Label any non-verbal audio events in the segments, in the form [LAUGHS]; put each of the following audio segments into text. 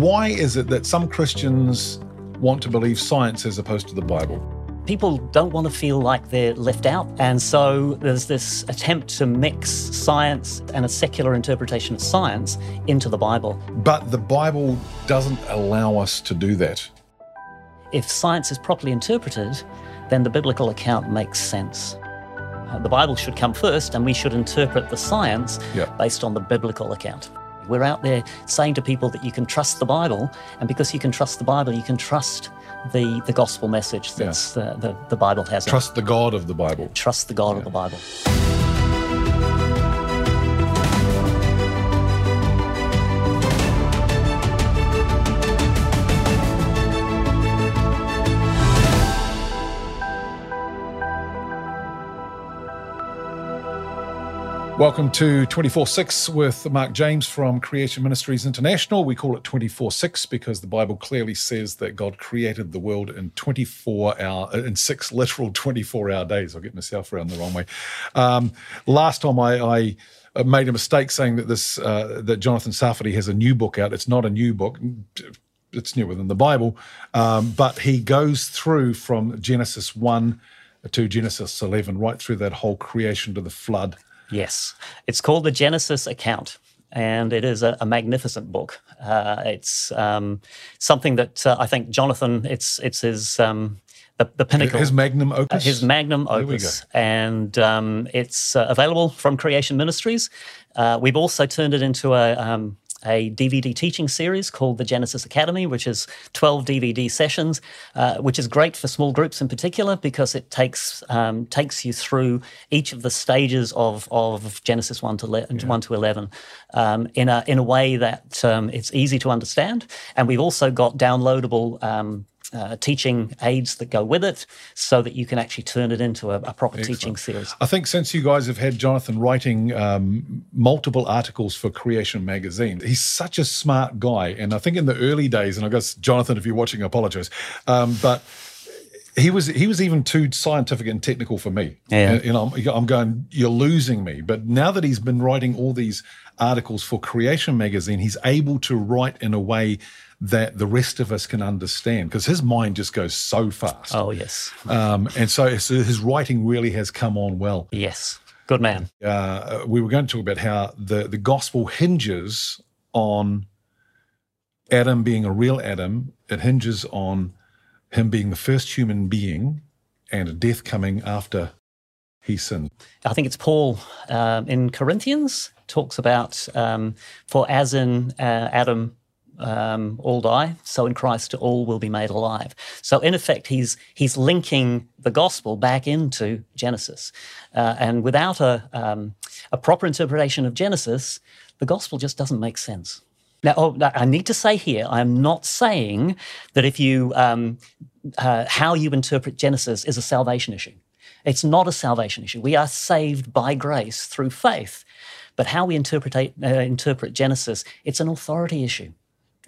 Why is it that some Christians want to believe science as opposed to the Bible? People don't want to feel like they're left out. And so there's this attempt to mix science and a secular interpretation of science into the Bible. But the Bible doesn't allow us to do that. If science is properly interpreted, then the biblical account makes sense. Uh, the Bible should come first, and we should interpret the science Yeah. based on the biblical account. We're out there saying to people that you can trust the Bible, and because you can trust the Bible, you can trust the, the gospel message that's the, the, the Bible has. Trust the God of the Bible. trust the God of the Bible. Welcome to 24 6 with Mark James from Creation Ministries International. We call it 24 6 because the Bible clearly says that God created the world in 24 hour, in six literal 24 hour days. I'll get myself around the wrong way. Um, last time I, I uh, made a mistake saying that this uh, that Jonathan Sarfati has a new book out. It's not a new book. It's newer than the Bible, um, but he goes through from Genesis 1 to Genesis 11, right through that whole creation to the flood. Yes, it's called the Genesis account, and it is a, a magnificent book. Uh, it's um, something that uh, I think Jonathan. It's it's his um, the, the pinnacle. His magnum uh, opus. his magnum opus, and um, it's uh, available from Creation Ministries. Uh, we've also turned it into a um, a DVD teaching series called the Genesis Academy, which is 12 DVD sessions, uh, which is great for small groups in particular because it takes um, takes you through each of the stages of, of Genesis 1 to, le- 1 to 11 um, in, a, in a way that um, it's easy to understand. And we've also got downloadable um, uh, teaching aids that go with it so that you can actually turn it into a, a proper teaching series. I think since you guys have had Jonathan writing um, multiple articles for Creation Magazine, he's such a smart guy. And I think in the early days, and I guess Jonathan, if you're watching, I apologize, um, but he was he was even too scientific and technical for me. Yeah. And, you know, I'm, I'm going, you're losing me. But now that he's been writing all these articles for Creation Magazine, he's able to write in a way that the rest of us can understand because his mind just goes so fast. Oh, yes. Um, and so, so his writing really has come on well. Yes. Good man. Uh, we were going to talk about how the, the gospel hinges on Adam being a real Adam. It hinges on him being the first human being and a death coming after he sinned. I think it's Paul um, in Corinthians talks about um, for as in uh, Adam um, all die, so in Christ all will be made alive. So in effect, he's he's linking the gospel back into Genesis, uh, and without a um, a proper interpretation of Genesis, the gospel just doesn't make sense. Now, oh, I need to say here, I am not saying that if you um, uh, how you interpret Genesis is a salvation issue. It's not a salvation issue. We are saved by grace through faith. But how we interpret, uh, interpret Genesis, it's an authority issue.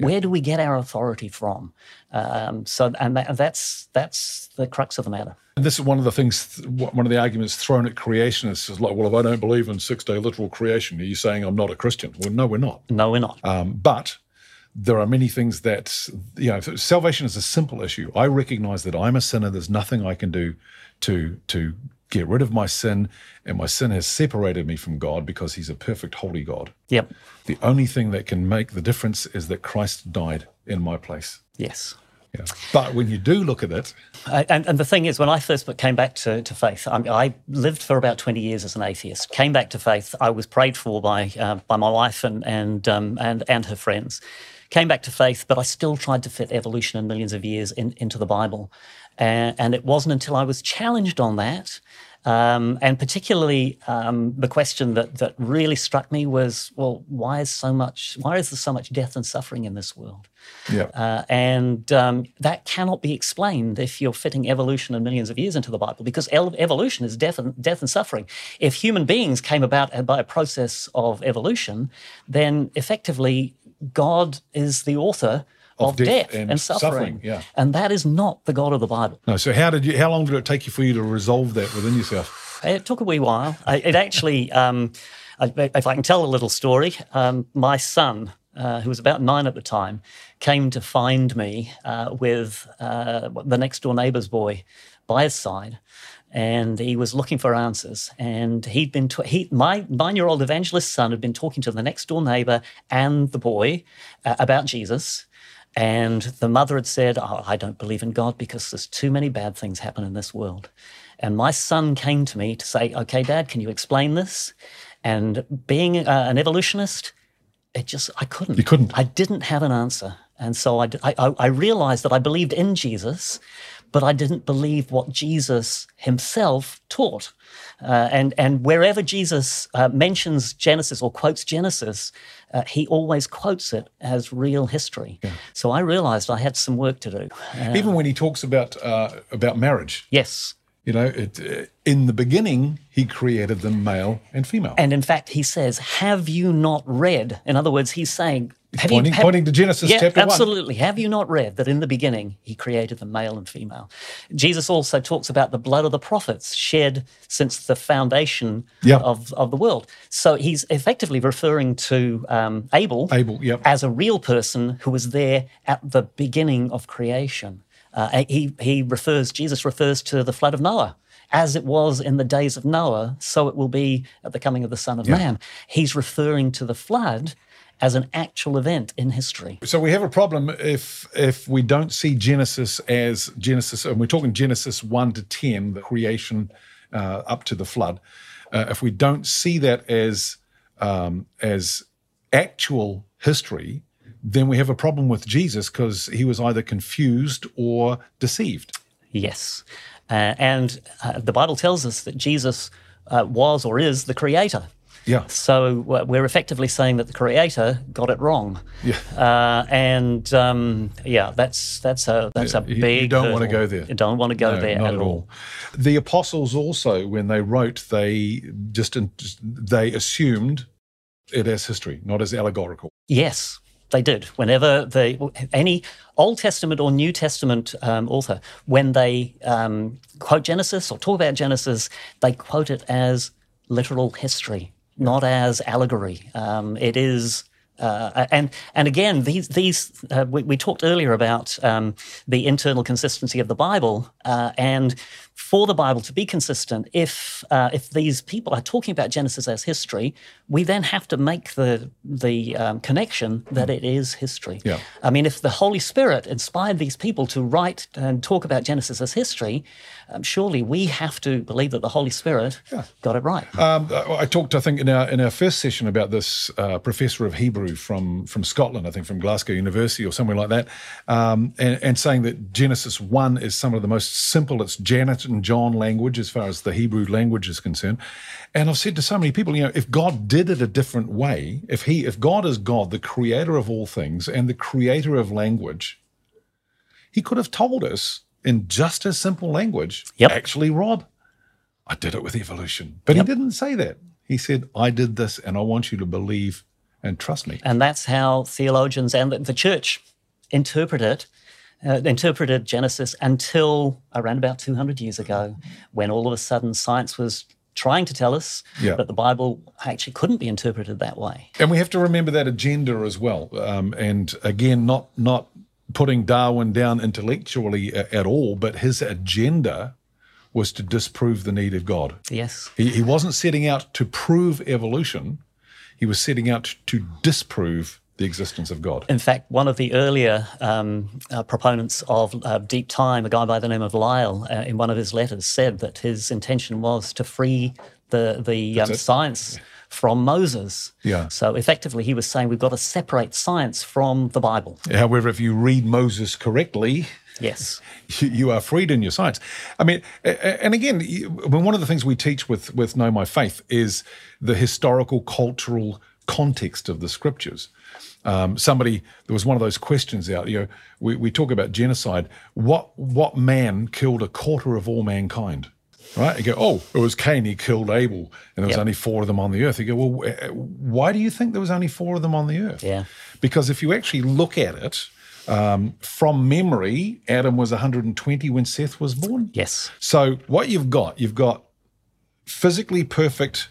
Where do we get our authority from? Um, so, and that, that's that's the crux of the matter. And this is one of the things, one of the arguments thrown at creationists is like, well, if I don't believe in six day literal creation, are you saying I'm not a Christian? Well, no, we're not. No, we're not. Um, but there are many things that, you know, salvation is a simple issue. I recognize that I'm a sinner. There's nothing I can do to, to get rid of my sin, and my sin has separated me from God because He's a perfect, holy God. Yep. The only thing that can make the difference is that Christ died in my place. Yes. Yeah. But when you do look at it, I- and, and the thing is, when I first came back to, to faith, I, I lived for about 20 years as an atheist. Came back to faith. I was prayed for by, uh, by my wife and, and, um, and, and her friends. Came back to faith, but I still tried to fit evolution and millions of years in, into the Bible. And, and it wasn't until I was challenged on that um, and particularly um, the question that that really struck me was, well, why is so much? Why is there so much death and suffering in this world? yeah, Uh, and um, that cannot be explained if you're fitting evolution and millions of years into the Bible, because evolution is death and death and suffering. If human beings came about by a process of evolution, then effectively God is the author Of of, death death, and and, suffering. suffering, yeah. And that is not the God of the Bible. no. So how did you? How long did it take you for you to resolve that within yourself? It took a wee while. I, it actually, um, I, if I can tell a little story, um, my son uh, who was about nine at the time, came to find me uh, with uh, the next door neighbor's boy by his side. And he was looking for answers. And he'd been, t- he, my nine year old evangelist son had been talking to the next door neighbor and the boy uh, about Jesus. And the mother had said, oh, I don't believe in God because there's too many bad things happen in this world. And my son came to me to say, Okay, dad, can you explain this? And being uh, an evolutionist, it just, I couldn't. You couldn't. I didn't have an answer. And so I, I, I realized that I believed in Jesus, but I didn't believe what Jesus himself taught. Uh, and, and wherever Jesus uh, mentions Genesis or quotes Genesis, uh, he always quotes it as real history. Yeah. So I realized I had some work to do. Uh, Even when he talks about, uh, about marriage. Yes. You know, it, uh, in the beginning, he created them male and female. And in fact, he says, Have you not read? In other words, he's saying, pointing, you, have, pointing, to Genesis yeah, chapter absolutely. 1. Have you not read that in the beginning he created the male and female? Jesus also talks about the blood of the prophets shed since the foundation of, of the world. So he's effectively referring to um, Abel, Abel yep. as a real person who was there at the beginning of creation. Uh, he, he refers, Jesus refers to the flood of Noah. As it was in the days of Noah, so it will be at the coming of the Son of yeah. Man. He's referring to the flood as an actual event in history. So we have a problem if if we don't see Genesis as Genesis, and we're talking Genesis one to ten, the creation uh, up to the flood. Uh, if we don't see that as um, as actual history, then we have a problem with Jesus because he was either confused or deceived. Yes. Uh, and uh, the Bible tells us that Jesus uh, was or is the creator. Yeah. So we're effectively saying that the creator got it wrong. Yeah. Uh, and um, yeah, that's that's a that's a big. You don't hurdle. want to go there. You don't want to go no, there at, at all. all. The apostles also, when they wrote, they just they assumed it as history, not as allegorical. Yes. They did. Whenever they, any Old Testament or New Testament um, author, when they um, quote Genesis or talk about Genesis, they quote it as literal history, not as allegory. Um, it is uh, and and again, these these uh, we, we, talked earlier about um, the internal consistency of the Bible, uh, and for the Bible to be consistent, if uh, if these people are talking about Genesis as history, we then have to make the the um, connection that it is history. Yeah. I mean, if the Holy Spirit inspired these people to write and talk about Genesis as history, um, surely we have to believe that the Holy Spirit yeah. got it right. Um, I talked, I think, in our in our first session about this uh, professor of Hebrew from from Scotland, I think from Glasgow University or somewhere like that, um, and, and saying that Genesis one is some of the most simple. It's And John language as far as the Hebrew language is concerned. And I've said to so many people, you know, if God did it a different way, if he if God is God, the creator of all things and the creator of language, he could have told us in just as simple language, yep. actually, Rob, I did it with evolution. But yep. he didn't say that. He said, I did this and I want you to believe and trust me. And that's how theologians and the church interpret it uh, interpreted Genesis until around about 200 years ago, when all of a sudden science was trying to tell us yeah. that the Bible actually couldn't be interpreted that way. And we have to remember that agenda as well. Um, and again, not not putting Darwin down intellectually at all, but his agenda was to disprove the need of God. Yes. He, he wasn't setting out to prove evolution. He was setting out to disprove the existence of God. In fact, one of the earlier um, uh, proponents of uh, deep time, a guy by the name of Lyell, uh, in one of his letters, said that his intention was to free the the um, science. From Moses. Yeah. So effectively, he was saying we've got to separate science from the Bible. However, if you read Moses correctly, Yes, [LAUGHS] you are freed in your science. I mean, and again, one of the things we teach with with Know My Faith is the historical, cultural context of the scriptures. Um, somebody there was one of those questions out. You know, we, we talk about genocide. What what man killed a quarter of all mankind? Right? You go, oh, it was Cain. He killed Abel, and there was yep. only four of them on the earth. You go, well, why do you think there was only four of them on the earth? Yeah. Because if you actually look at it, um, from memory, Adam was 120 when Seth was born. Yes. So what you've got, you've got physically perfect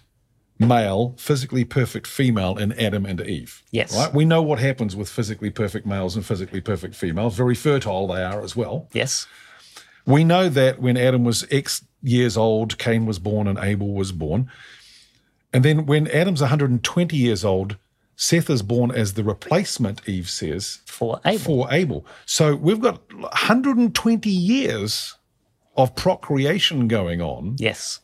male, physically perfect female in Adam and Eve. Yes. Right? We know what happens with physically perfect males and physically perfect females. Very fertile they are as well. Yes. We know that when Adam was X years old, Cain was born and Abel was born. And then when Adam's 120 years old, Seth is born as the replacement, Eve says, For Abel. for Abel. So we've got 120 years of procreation going on. Yes.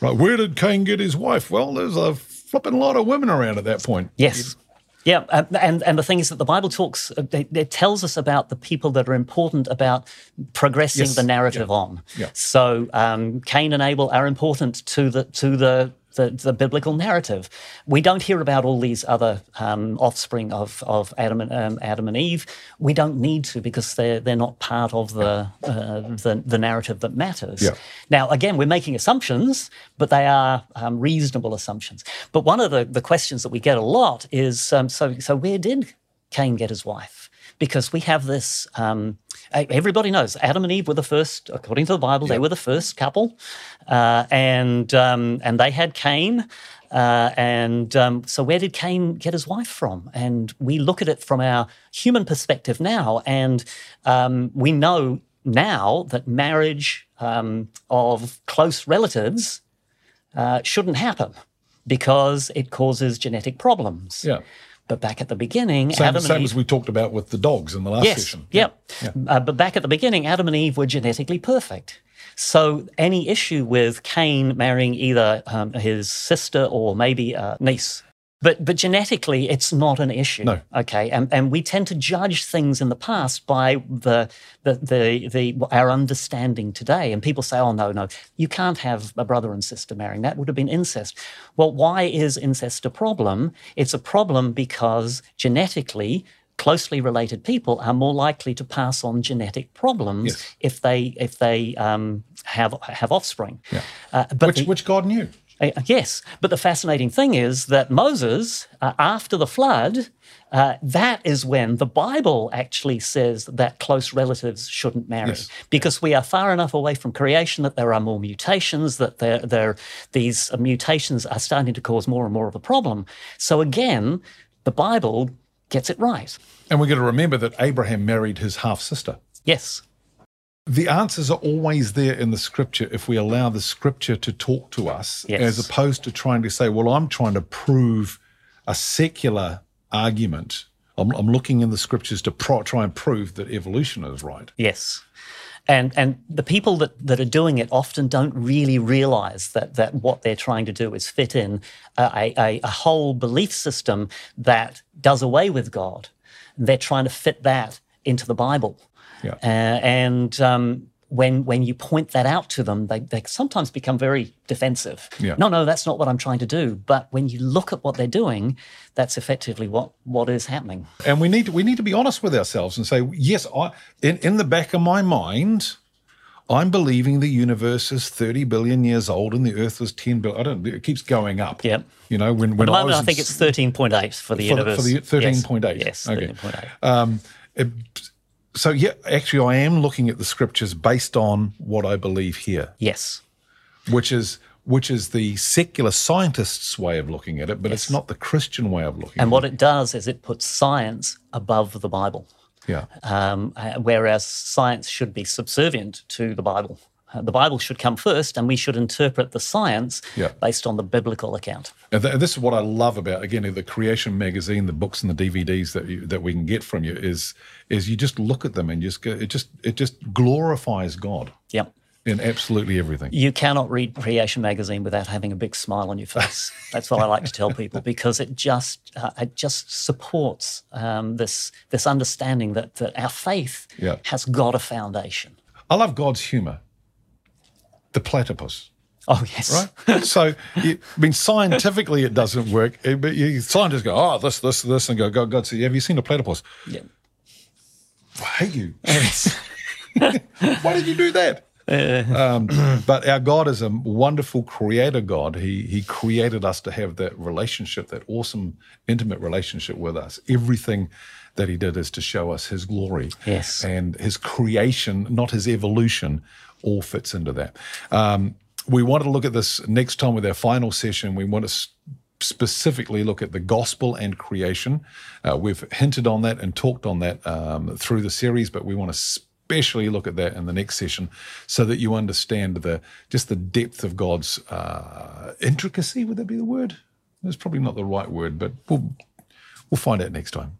Right. Where did Cain get his wife? Well, there's a flipping lot of women around at that point. Yes. Yeah, uh, and and the thing is that the Bible talks, uh, it, it tells us about the people that are important about progressing Yes. the narrative on. Yeah. So um, Cain and Abel are important to the to the, the the biblical narrative. We don't hear about all these other um, offspring of of Adam and um, Adam and Eve. We don't need to because they're they're not part of the uh, the, the narrative that matters. Yeah. Now, again, we're making assumptions, but they are um, reasonable assumptions. But one of the, the questions that we get a lot is um, so, so where did Cain get his wife? Because we have this, um, everybody knows Adam and Eve were the first, according to the Bible, they were the first couple. Uh, and, um, and they had Cain. Uh, and um, so, where did Cain get his wife from? And we look at it from our human perspective now, and um, we know now that marriage um, of close relatives uh, shouldn't happen because it causes genetic problems. Yeah. But back at the beginning, Same, Adam same and as we talked about with the dogs in the last yes, session. yep. Uh, but back at the beginning, Adam and Eve were genetically perfect. So any issue with Cain marrying either um, his sister or maybe a niece. But, but genetically, it's not an issue. No. Okay. And, and we tend to judge things in the past by the, the, the, the, our understanding today. And people say, oh, no, no, you can't have a brother and sister marrying. That would have been incest. Well, why is incest a problem? It's a problem because genetically, closely related people are more likely to pass on genetic problems Yes. if they if they um, have have offspring. Uh, but Which, the- which God knew. Uh, yes, but the fascinating thing is that Moses, uh, after the flood, uh, that is when the Bible actually says that close relatives shouldn't marry, Yes. because we are far enough away from creation that there are more mutations, that there, there these uh, mutations are starting to cause more and more of a problem. So again, the Bible gets it right. And we've got to remember that Abraham married his half sister. Yes, The answers are always there in the scripture if we allow the scripture to talk to us, Yes. as opposed to trying to say, well, I'm trying to prove a secular argument. I'm, I'm looking in the scriptures to pro- try and prove that evolution is right. Yes. And and the people that, that are doing it often don't really realize that that what they're trying to do is fit in a, a, a whole belief system that does away with God. They're trying to fit that into the Bible. Yeah. Uh, and um, when when you point that out to them, they, they sometimes become very defensive. Yeah. No, no, that's not what I'm trying to do. But when you look at what they're doing, that's effectively what, what is happening. And we need to, we need to be honest with ourselves and say, yes, I, in, in the back of my mind, I'm believing the universe is 30 billion years old and the earth was 10 billion. I don't, it keeps going up. Yep. You know, when, At when the I was I think it's 13.8 for the for the, universe. for the Yes. 13.8. Yes, Okay. 13.8. Um, it- so, yeah, actually, I am looking at the scriptures based on what I believe here, Yes. which is which is the secular scientist's way of looking at it, but it's not the Christian way of looking And at what it does is it puts science above the Bible. Yeah. um, uh, whereas science should be subservient to the Bible. Uh, the Bible should come first, and we should interpret the science Yeah. based on the biblical account. Th- this is what I love about again the Creation magazine, the books and the DVDs that you, that we can get from you is is you just look at them and just go, it just it just glorifies God Yep. in absolutely everything. You cannot read Creation magazine without having a big smile on your face. [LAUGHS] That's what I like to tell people because it just uh, it just supports um, this this understanding that that our faith Yeah. has got a foundation. I love God's humor. The platypus. Oh yes, right? so, you, I mean, scientifically it doesn't work, eh, but you, scientists go, oh, this, this, this, and go, God, God, said, have you seen a platypus? Yeah. I hate you. [LAUGHS] [LAUGHS] Why did you do that? Um, [CLEARS THROAT] but our God is a wonderful creator God. He He created us to have that relationship, that awesome, intimate relationship with us. Everything that He did is to show us His glory. Yes. And His creation, not His evolution, all fits into that. Um, we want to look at this next time with our final session. We want to specifically look at the gospel and creation. Uh, we've hinted on that and talked on that um, through the series, but we want to especially look at that in the next session so that you understand the just the depth of God's uh, intricacy. Would that be the word? That's probably not the right word, but we'll we'll find out next time.